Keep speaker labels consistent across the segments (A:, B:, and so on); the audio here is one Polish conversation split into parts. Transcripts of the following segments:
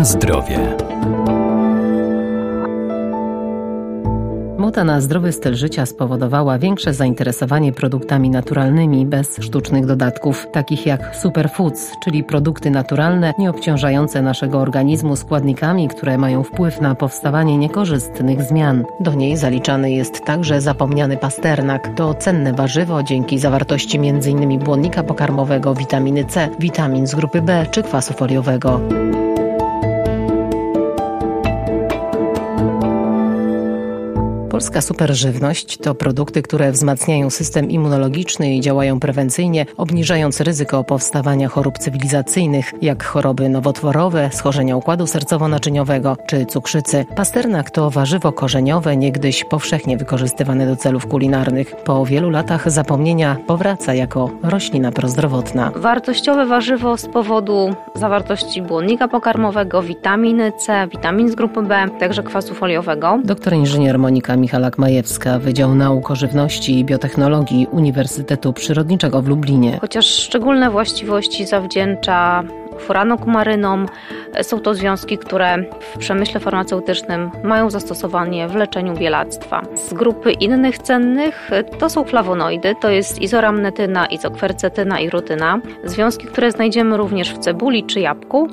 A: Na zdrowie.
B: Moda na zdrowy styl życia spowodowała większe zainteresowanie produktami naturalnymi bez sztucznych dodatków, takich jak superfoods, czyli produkty naturalne nie obciążające naszego organizmu składnikami, które mają wpływ na powstawanie niekorzystnych zmian. Do niej zaliczany jest także zapomniany pasternak. To cenne warzywo dzięki zawartości m.in. błonnika pokarmowego, witaminy C, witamin z grupy B czy kwasu foliowego. Polska superżywność to produkty, które wzmacniają system immunologiczny i działają prewencyjnie, obniżając ryzyko powstawania chorób cywilizacyjnych, jak choroby nowotworowe, schorzenia układu sercowo-naczyniowego czy cukrzycy. Pasternak to warzywo korzeniowe, niegdyś powszechnie wykorzystywane do celów kulinarnych. Po wielu latach zapomnienia powraca jako roślina prozdrowotna.
C: Wartościowe warzywo z powodu zawartości błonnika pokarmowego, witaminy C, witamin z grupy B, także kwasu foliowego.
B: Doktor inżynier Monika Michalak-Majewska, Wydział Nauk o Żywności i Biotechnologii Uniwersytetu Przyrodniczego w Lublinie.
C: Chociaż szczególne właściwości zawdzięcza furanokumarynom. Są to związki, które w przemyśle farmaceutycznym mają zastosowanie w leczeniu bielactwa. Z grupy innych cennych to są flawonoidy, to jest izoramnetyna, izokwercetyna i rutyna. Związki, które znajdziemy również w cebuli czy jabłku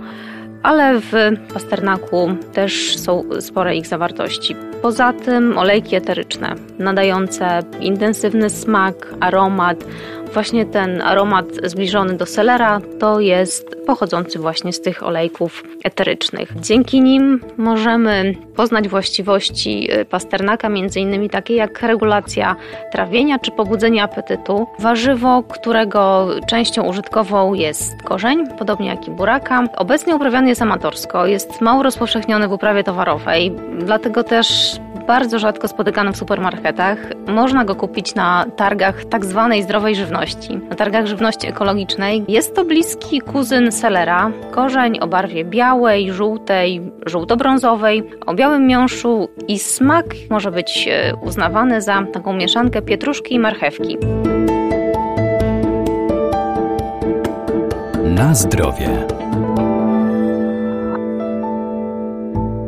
C: ale w pasternaku też są spore ich zawartości. Poza tym olejki eteryczne, nadające intensywny smak, aromat. Właśnie ten aromat zbliżony do selera to jest pochodzący właśnie z tych olejków eterycznych. Dzięki nim możemy poznać właściwości y, pasternaka, innymi takie jak regulacja trawienia czy pobudzenie apetytu. Warzywo, którego częścią użytkową jest korzeń, podobnie jak i buraka. Obecnie uprawiany jest amatorsko, jest mało rozpowszechniony w uprawie towarowej, dlatego też bardzo rzadko spotykany w supermarketach. Można go kupić na targach tak zwanej zdrowej żywności, na targach żywności ekologicznej. Jest to bliski kuzyn selera, korzeń o barwie białej, żółtej, żółto-brązowej, o białym miąższu i smak może być e, uznawany za taką mieszankę pietruszki i marchewki.
A: Na zdrowie.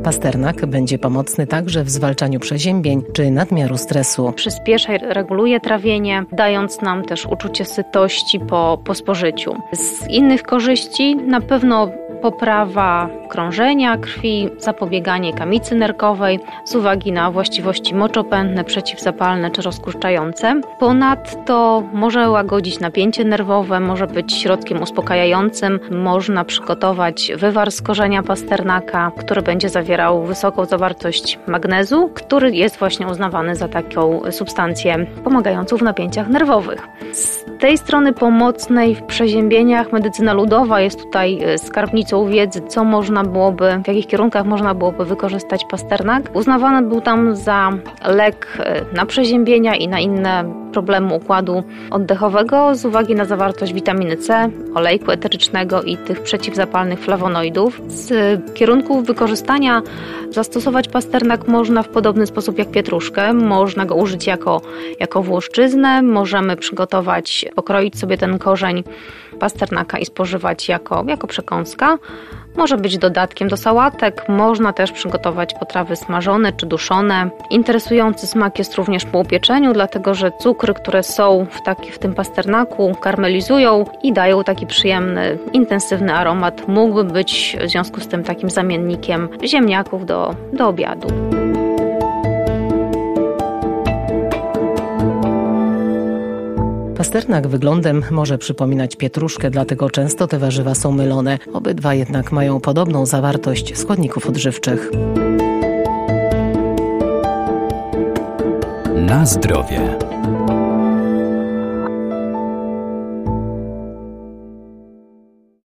B: Pasternak będzie pomocny także w zwalczaniu przeziębień czy nadmiaru stresu.
C: Przyspiesza i reguluje trawienie, dając nam też uczucie sytości po, po spożyciu. Z innych korzyści na pewno poprawa krążenia krwi, zapobieganie kamicy nerkowej z uwagi na właściwości moczopędne, przeciwzapalne czy rozkurczające. Ponadto może łagodzić napięcie nerwowe, może być środkiem uspokajającym. Można przygotować wywar z korzenia pasternaka, który będzie zawierał wysoką zawartość magnezu, który jest właśnie uznawany za taką substancję pomagającą w napięciach nerwowych. Z tej strony pomocnej w przeziębieniach medycyna ludowa jest tutaj e, skarbnicą wiedzy, co można byłoby, w jakich kierunkach można byłoby wykorzystać pasternak. Uznawany był tam za lek e, na przeziębienia i na inne problemy układu oddechowego z uwagi na zawartość witaminy C, olejku eterycznego i tych przeciwzapalnych flawonoidów. Z kierunków wykorzystania zastosować pasternak można w podobny sposób jak pietruszkę. Można go użyć jako, jako włoszczyznę, możemy przygotować pokroić sobie ten korzeń pasternaka i spożywać jako, jako przekąska. Może być dodatkiem do sałatek, można też przygotować potrawy smażone czy duszone. Interesujący smak jest również po upieczeniu, dlatego że cukry, które są w, taki, w tym pasternaku, karmelizują i dają taki przyjemny, intensywny aromat. Mógłby być w związku z tym takim zamiennikiem ziemniaków do, do obiadu.
B: Pasternak wyglądem może przypominać pietruszkę, dlatego często te warzywa są mylone. Obydwa jednak mają podobną zawartość składników odżywczych.
A: Na zdrowie.